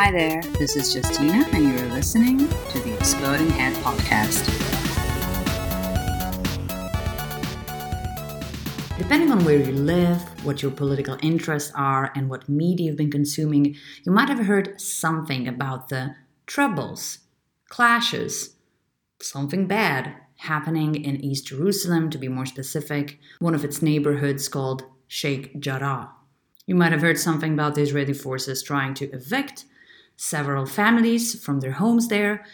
Hi there, this is Justina, and you're listening to the Exploding Head Podcast. Depending on where you live, what your political interests are, and what media you've been consuming, you might have heard something about the troubles, clashes, something bad happening in East Jerusalem, to be more specific, one of its neighborhoods called Sheikh Jarrah. You might have heard something about the Israeli forces trying to evict several families from their homes there.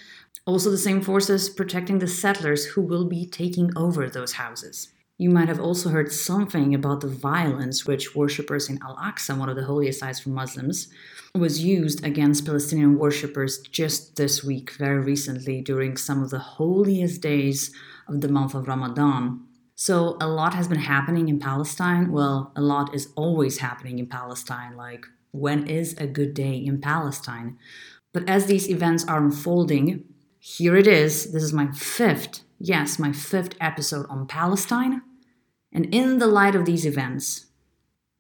Also, the same forces protecting the settlers who will be taking over those houses. You might have also heard something about the violence which worshippers in Al Aqsa, one of the holiest sites for Muslims, was used against Palestinian worshippers just this week, very recently, during some of the holiest days of the month of Ramadan. So, a lot has been happening in Palestine. Well, a lot is always happening in Palestine, like when is a good day in Palestine? But as these events are unfolding, here it is. This is my fifth, yes, my fifth episode on Palestine. And in the light of these events,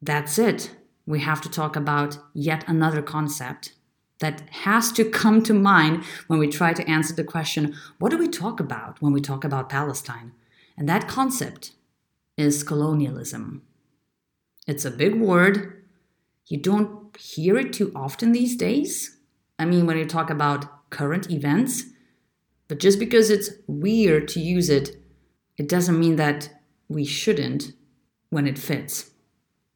that's it. We have to talk about yet another concept that has to come to mind when we try to answer the question what do we talk about when we talk about Palestine? And that concept is colonialism. It's a big word. You don't hear it too often these days. I mean, when you talk about current events, but just because it's weird to use it, it doesn't mean that we shouldn't when it fits.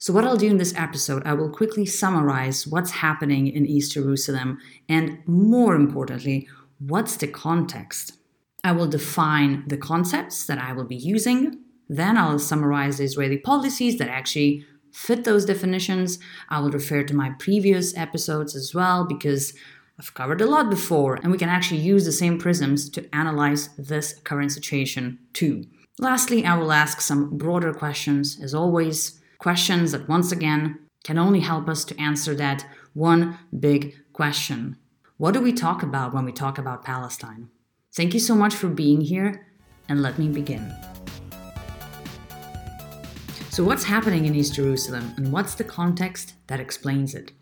So, what I'll do in this episode, I will quickly summarize what's happening in East Jerusalem and, more importantly, what's the context. I will define the concepts that I will be using. Then I'll summarize the Israeli policies that actually fit those definitions. I will refer to my previous episodes as well because I've covered a lot before, and we can actually use the same prisms to analyze this current situation too. Lastly, I will ask some broader questions, as always, questions that once again can only help us to answer that one big question What do we talk about when we talk about Palestine? Thank you so much for being here, and let me begin. So, what's happening in East Jerusalem, and what's the context that explains it?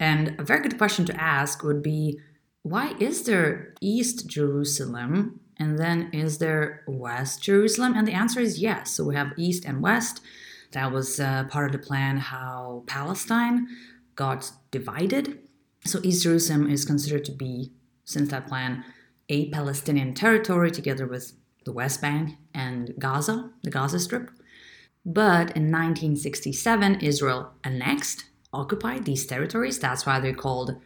And a very good question to ask would be why is there East Jerusalem and then is there West Jerusalem? And the answer is yes. So we have East and West. That was uh, part of the plan how Palestine got divided. So East Jerusalem is considered to be, since that plan, a Palestinian territory together with the West Bank and Gaza, the Gaza Strip. But in 1967, Israel annexed, occupied these territories. That's why they're called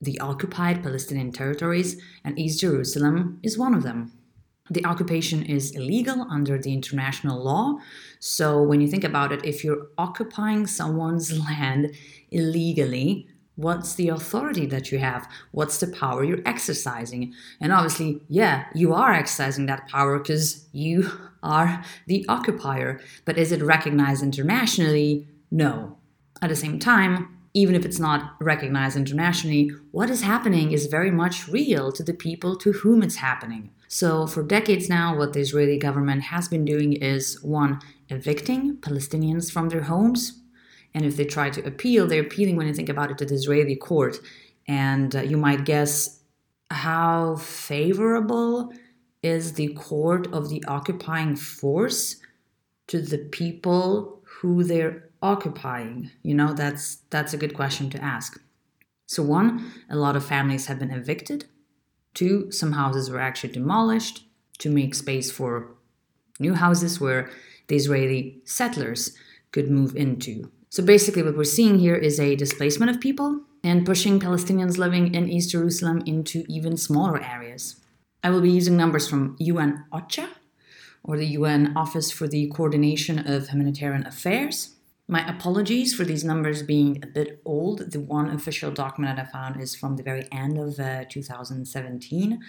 the occupied Palestinian territories, and East Jerusalem is one of them. The occupation is illegal under the international law. So, when you think about it, if you're occupying someone's land illegally, what's the authority that you have? What's the power you're exercising? And obviously, yeah, you are exercising that power because you are the occupier. But is it recognized internationally? No. At the same time, even if it's not recognized internationally, what is happening is very much real to the people to whom it's happening. So, for decades now, what the Israeli government has been doing is one, evicting Palestinians from their homes. And if they try to appeal, they're appealing, when you think about it, to the Israeli court. And uh, you might guess how favorable is the court of the occupying force to the people who they're occupying? You know, that's that's a good question to ask. So one, a lot of families have been evicted. Two, some houses were actually demolished to make space for new houses where the Israeli settlers could move into. So basically, what we're seeing here is a displacement of people and pushing Palestinians living in East Jerusalem into even smaller areas. I will be using numbers from UN OCHA, or the UN Office for the Coordination of Humanitarian Affairs. My apologies for these numbers being a bit old. The one official document that I found is from the very end of uh, 2017.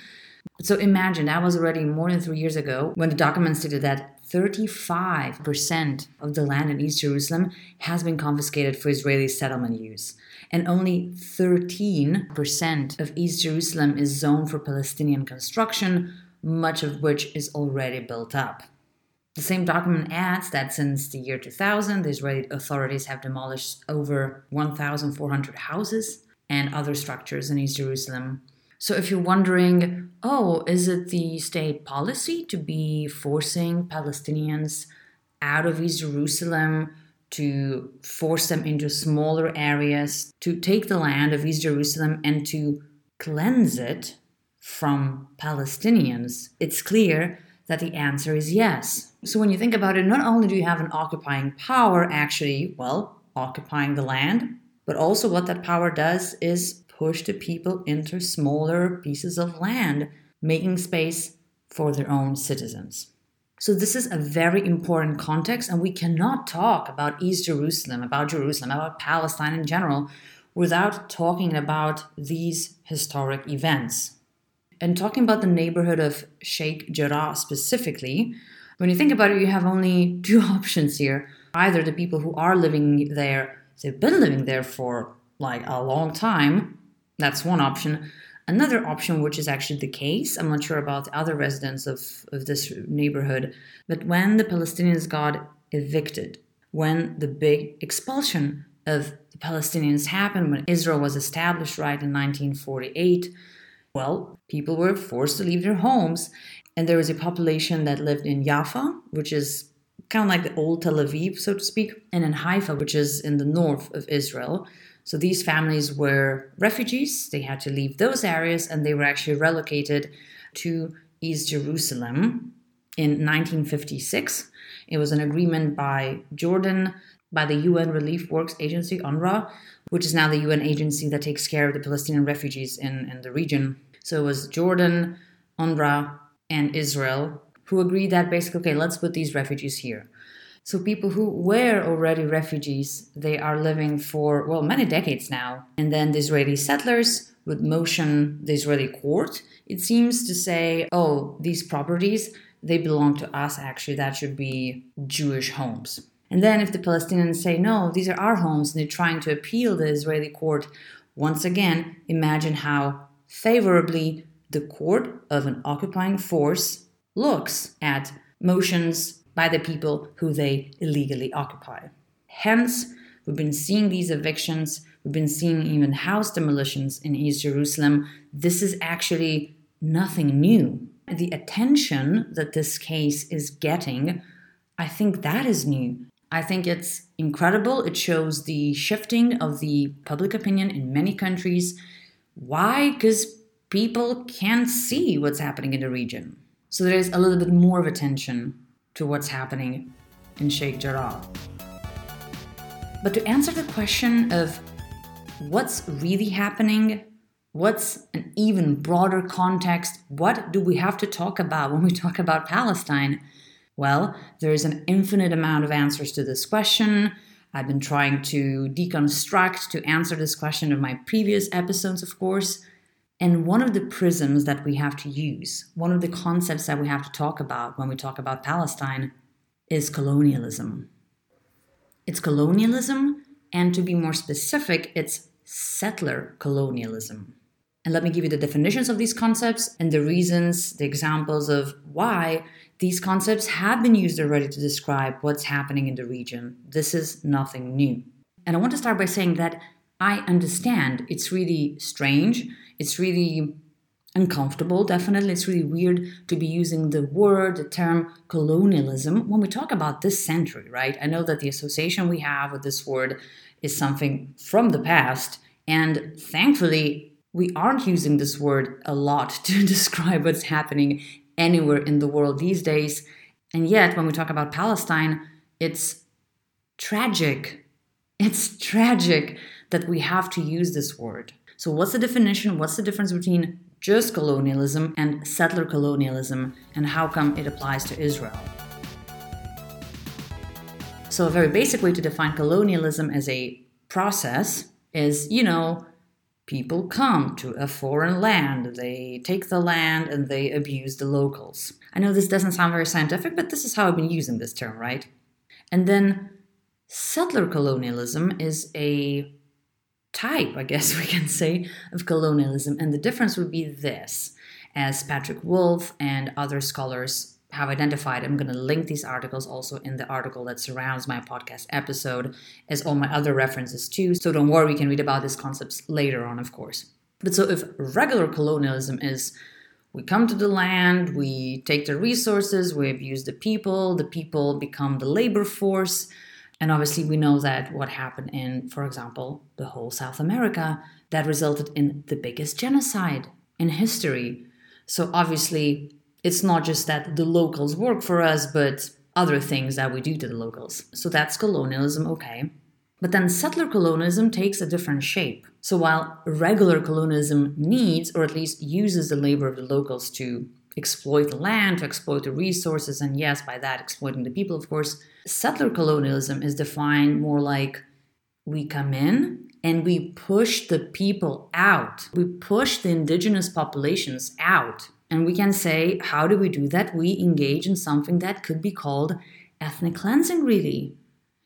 So imagine that was already more than three years ago when the document stated that 35% of the land in East Jerusalem has been confiscated for Israeli settlement use and only 13% of East Jerusalem is zoned for Palestinian construction, much of which is already built up. The same document adds that since the year 2000, the Israeli authorities have demolished over 1,400 houses. and other structures in East Jerusalem. So if you're wondering, oh, is it the state policy to be forcing Palestinians out of East Jerusalem, to force them into smaller areas, to take the land of East Jerusalem and to cleanse it from Palestinians? It's clear that the answer is yes. So when you think about it, not only do you have an occupying power actually, well, occupying the land, but also what that power does is push the people into smaller pieces of land, making space for their own citizens. So, this is a very important context, and we cannot talk about East Jerusalem, about Jerusalem, about Palestine in general, without talking about these historic events. And talking about the neighborhood of Sheikh Jarrah specifically, when you think about it, you have only two options here. Either the people who are living there, they've been living there for like a long time, that's one option. Another option, which is actually the case, I'm not sure about other residents of, of this neighborhood, but when the Palestinians got evicted, when the big expulsion of the Palestinians happened, when Israel was established right in 1948, well, people were forced to leave their homes. And there was a population that lived in Jaffa, which is kind of like the old Tel Aviv, so to speak, and in Haifa, which is in the north of Israel. So these families were refugees. They had to leave those areas and they were actually relocated to East Jerusalem in 1956. It was an agreement by Jordan, by the UN Relief Works Agency, UNRWA, which is now the UN agency that takes care of the Palestinian refugees in, in the region. So it was Jordan, UNRWA, and Israel who agreed that basically, okay, let's put these refugees here. So people who were already refugees, they are living for, well, many decades now. And then the Israeli settlers would motion the Israeli court, it seems, to say, oh, these properties, they belong to us, actually, that should be Jewish homes. And then if the Palestinians say, no, these are our homes, and they're trying to appeal the Israeli court, once again, imagine how favorably the court of an occupying force looks at motions by the people who they illegally occupy. Hence, we've been seeing these evictions, we've been seeing even house demolitions in East Jerusalem. This is actually nothing new. The attention that this case is getting, I think that is new. I think it's incredible. It shows the shifting of the public opinion in many countries. Why? Because people can't see what's happening in the region. So there's a little bit more of attention to what's happening in Sheikh Jarrah. But to answer the question of what's really happening, what's an even broader context, what do we have to talk about when we talk about Palestine? Well, there is an infinite amount of answers to this question. I've been trying to deconstruct to answer this question in my previous episodes, of course. And one of the prisms that we have to use, one of the concepts that we have to talk about when we talk about Palestine, is colonialism. It's colonialism, and to be more specific, it's settler colonialism. And let me give you the definitions of these concepts and the reasons, the examples of why these concepts have been used already to describe what's happening in the region. This is nothing new. And I want to start by saying that I understand it's really strange it's really uncomfortable, definitely. It's really weird to be using the word, the term colonialism when we talk about this century, right? I know that the association we have with this word is something from the past, and thankfully, we aren't using this word a lot to describe what's happening anywhere in the world these days. And yet, when we talk about Palestine, it's tragic. It's tragic that we have to use this word. So, what's the definition? What's the difference between just colonialism and settler colonialism, and how come it applies to Israel? So, a very basic way to define colonialism as a process is, you know, people come to a foreign land, they take the land and they abuse the locals. I know this doesn't sound very scientific, but this is how I've been using this term, right? And then settler colonialism is a type, I guess we can say, of colonialism. And the difference would be this, as Patrick Wolfe and other scholars have identified. I'm going to link these articles also in the article that surrounds my podcast episode, as all my other references too. So don't worry, we can read about these concepts later on, of course. But so if regular colonialism is we come to the land, we take the resources, we abuse the people, the people become the labor force. And obviously, we know that what happened in, for example, the whole South America, that resulted in the biggest genocide in history. So, obviously, it's not just that the locals work for us, but other things that we do to the locals. So that's colonialism, okay. But then settler colonialism takes a different shape. So while regular colonialism needs, or at least uses the labor of the locals to exploit the land, to exploit the resources, and yes, by that, exploiting the people, of course, settler colonialism is defined more like we come in and we push the people out. We push the indigenous populations out. And we can say, how do we do that? We engage in something that could be called ethnic cleansing, really.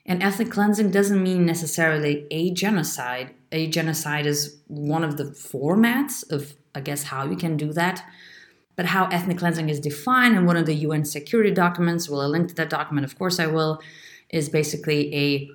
And ethnic cleansing doesn't mean necessarily a genocide. A genocide is one of the formats of, I guess, how you can do that. But how ethnic cleansing is defined And one of the UN security documents, will I link to that document? Of course, I will. Is basically a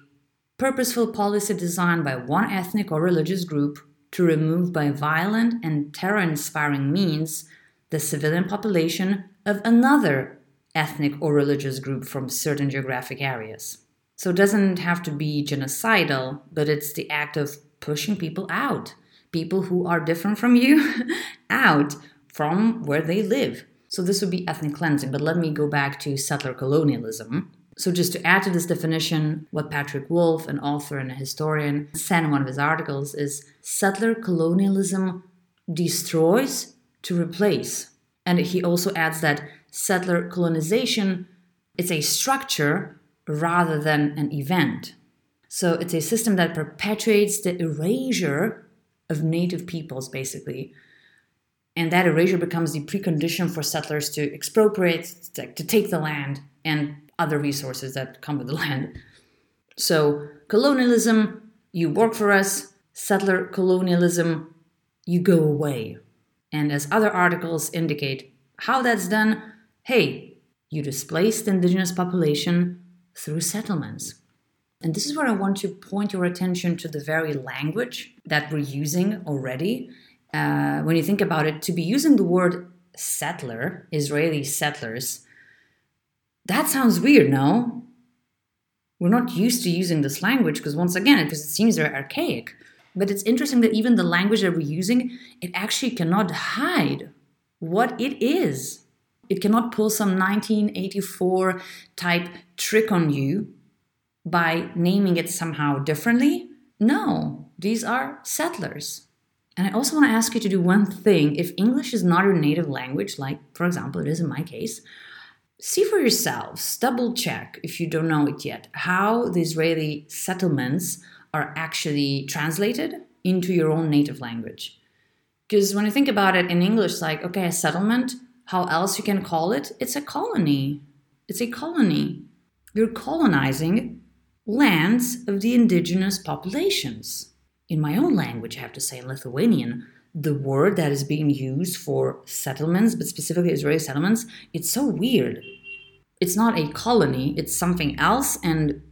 purposeful policy designed by one ethnic or religious group to remove by violent and terror inspiring means the civilian population of another ethnic or religious group from certain geographic areas. So it doesn't have to be genocidal, but it's the act of pushing people out, people who are different from you, out from where they live. So this would be ethnic cleansing, but let me go back to settler colonialism. So, just to add to this definition, what Patrick Wolfe, an author and a historian, said in one of his articles is settler colonialism destroys to replace. And he also adds that settler colonization is a structure rather than an event. So it's a system that perpetuates the erasure of native peoples, basically. And that erasure becomes the precondition for settlers to expropriate, to take the land and other resources that come with the land. So, colonialism, you work for us, settler colonialism, you go away. And as other articles indicate how that's done, hey, you displace the indigenous population through settlements. And this is where I want to point your attention to the very language that we're using already. Uh, when you think about it, to be using the word settler, Israeli settlers, that sounds weird, no? We're not used to using this language because, once again, because it seems very archaic. But it's interesting that even the language that we're using, it actually cannot hide what it is. It cannot pull some 1984 type trick on you by naming it somehow differently. No, these are settlers. And I also want to ask you to do one thing. If English is not your native language, like for example it is in my case, see for yourselves, double check if you don't know it yet, how the Israeli settlements are actually translated into your own native language. Because when you think about it in English, like, okay, a settlement, how else you can call it? It's a colony. It's a colony. You're colonizing lands of the indigenous populations. In my own language, I have to say, in Lithuanian, the word that is being used for settlements, but specifically Israeli settlements, it's so weird. It's not a colony, it's something else, and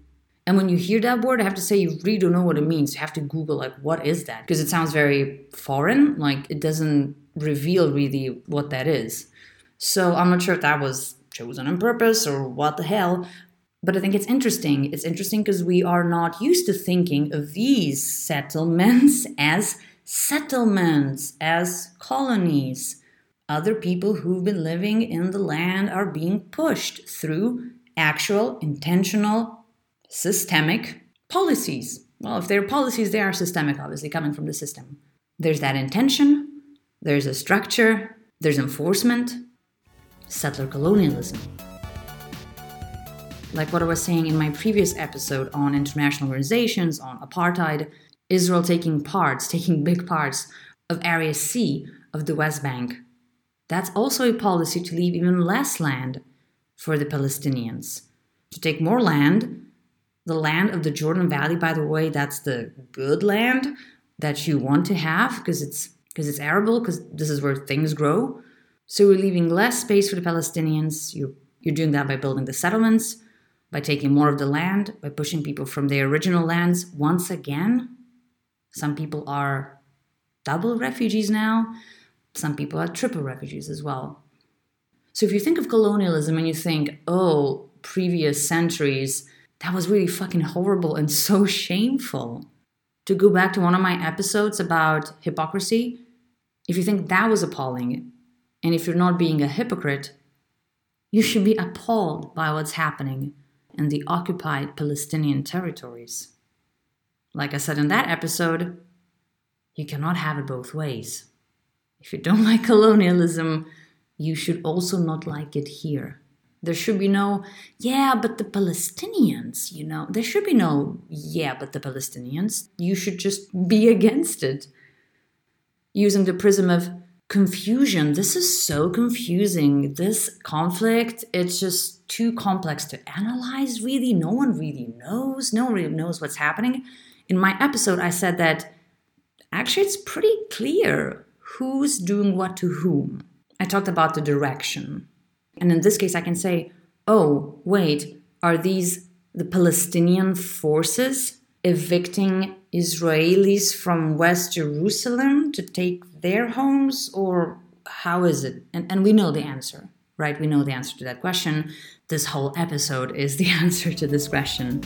and when you hear that word, I have to say you really don't know what it means. You have to Google like what is that? Because it sounds very foreign, like it doesn't reveal really what that is. So I'm not sure if that was chosen on purpose or what the hell. But I think it's interesting. It's interesting because we are not used to thinking of these settlements as settlements, as colonies. Other people who've been living in the land are being pushed through actual, intentional systemic policies. Well, if they're policies, they are systemic, obviously, coming from the system. There's that intention, there's a structure, there's enforcement, settler colonialism. Like what I was saying in my previous episode on international organizations, on apartheid, Israel taking parts, taking big parts of Area C of the West Bank. That's also a policy to leave even less land for the Palestinians, to take more land the land of the Jordan Valley, by the way, that's the good land that you want to have because it's because it's arable, because this is where things grow. So we're leaving less space for the Palestinians. You're You're doing that by building the settlements, by taking more of the land, by pushing people from their original lands once again. Some people are double refugees now, some people are triple refugees as well. So if you think of colonialism and you think, oh, previous centuries, that was really fucking horrible and so shameful. To go back to one of my episodes about hypocrisy, if you think that was appalling, and if you're not being a hypocrite, you should be appalled by what's happening in the occupied Palestinian territories. Like I said in that episode, you cannot have it both ways. If you don't like colonialism, you should also not like it here. There should be no, yeah, but the Palestinians, you know, there should be no, yeah, but the Palestinians. You should just be against it. Using the prism of confusion. This is so confusing. This conflict, it's just too complex to analyze, really. No one really knows. No one really knows what's happening. In my episode, I said that actually it's pretty clear who's doing what to whom. I talked about the direction. And in this case, I can say, oh, wait, are these the Palestinian forces evicting Israelis from West Jerusalem to take their homes, or how is it? And, and we know the answer, right? We know the answer to that question. This whole episode is the answer to this question.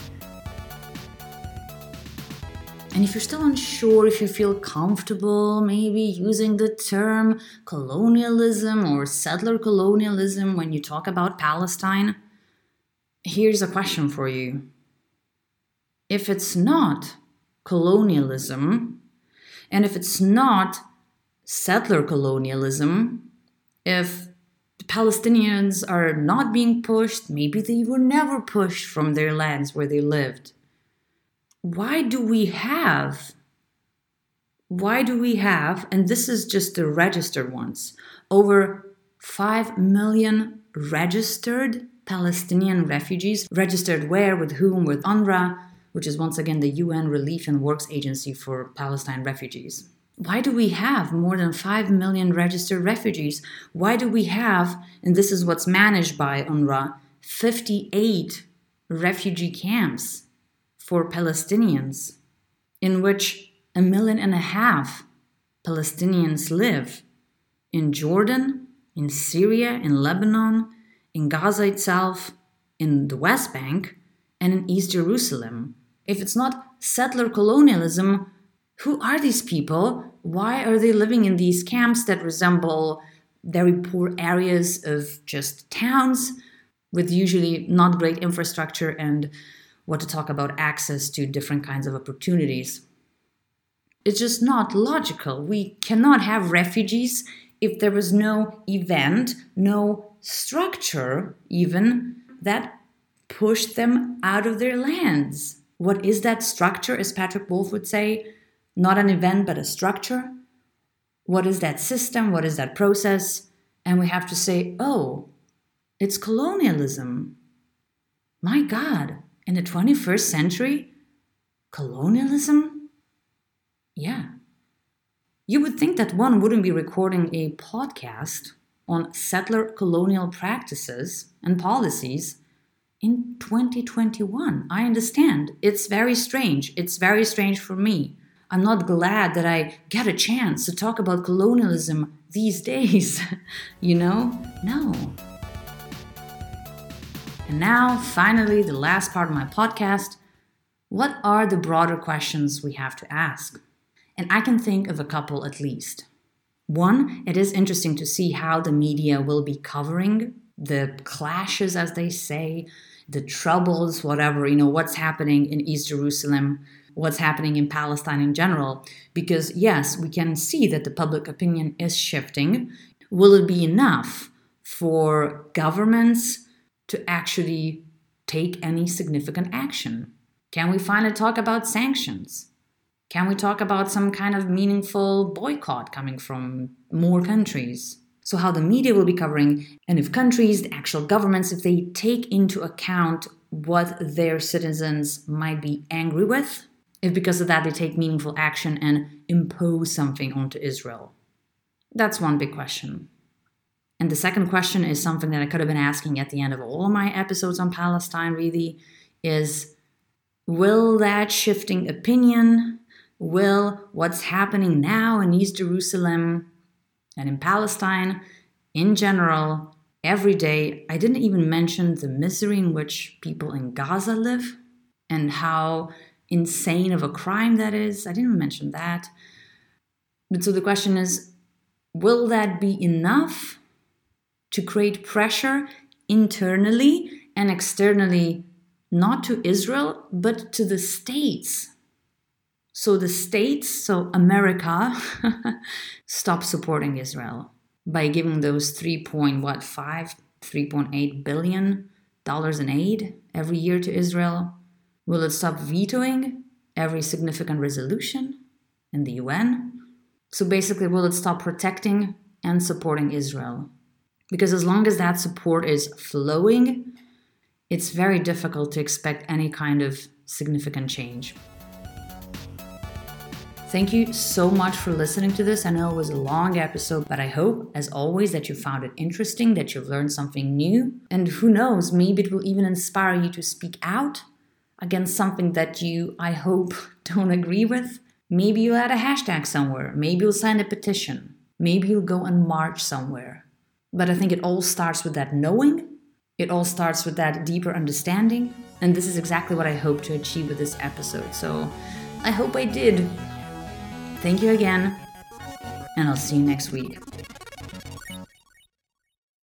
And if you're still unsure, if you feel comfortable maybe using the term colonialism or settler colonialism when you talk about Palestine, here's a question for you. If it's not colonialism, and if it's not settler colonialism, if the Palestinians are not being pushed, maybe they were never pushed from their lands where they lived. Why do we have why do we have and this is just the registered ones over 5 million registered palestinian refugees registered where with whom with unrwa which is once again the un relief and works agency for palestine refugees why do we have more than 5 million registered refugees why do we have and this is what's managed by unrwa 58 refugee camps for Palestinians, in which a million and a half Palestinians live in Jordan, in Syria, in Lebanon, in Gaza itself, in the West Bank, and in East Jerusalem. If it's not settler colonialism, who are these people? Why are they living in these camps that resemble very poor areas of just towns with usually not great infrastructure and what to talk about access to different kinds of opportunities. It's just not logical. We cannot have refugees if there was no event, no structure, even that pushed them out of their lands. What is that structure, as Patrick Wolfe would say? Not an event, but a structure. What is that system? What is that process? And we have to say, oh, it's colonialism. My God, in the 21st century? Colonialism? Yeah. You would think that one wouldn't be recording a podcast on settler colonial practices and policies in 2021. I understand. It's very strange. It's very strange for me. I'm not glad that I get a chance to talk about colonialism these days. you know? No. And now, finally, the last part of my podcast what are the broader questions we have to ask? And I can think of a couple at least. One, it is interesting to see how the media will be covering the clashes, as they say, the troubles, whatever, you know, what's happening in East Jerusalem, what's happening in Palestine in general. Because, yes, we can see that the public opinion is shifting. Will it be enough for governments? to actually take any significant action? Can we finally talk about sanctions? Can we talk about some kind of meaningful boycott coming from more countries? So, how the media will be covering, and if countries, the actual governments, if they take into account what their citizens might be angry with, if because of that they take meaningful action and impose something onto Israel. That's one big question. And the second question is something that I could have been asking at the end of all of my episodes on Palestine, really, is will that shifting opinion, will what's happening now in East Jerusalem and in Palestine in general, every day, I didn't even mention the misery in which people in Gaza live and how insane of a crime that is. I didn't mention that. But so the question is will that be enough to create pressure internally and externally, not to Israel, but to the states? So the states, so America, stop supporting Israel by giving those 3.5 3.8 billion dollars in aid every year to Israel? Will it stop vetoing every significant resolution in the UN? So basically, will it stop protecting and supporting Israel? Because as long as that support is flowing, it's very difficult to expect any kind of significant change. Thank you so much for listening to this. I know it was a long episode, but I hope, as always, that you found it interesting, that you've learned something new. And who knows, maybe it will even inspire you to speak out against something that you, I hope, don't agree with. Maybe you'll add a hashtag somewhere. Maybe you'll sign a petition. Maybe you'll go and march somewhere. But I think it all starts with that knowing. It all starts with that deeper understanding. And this is exactly what I hope to achieve with this episode. So I hope I did. Thank you again, and I'll see you next week.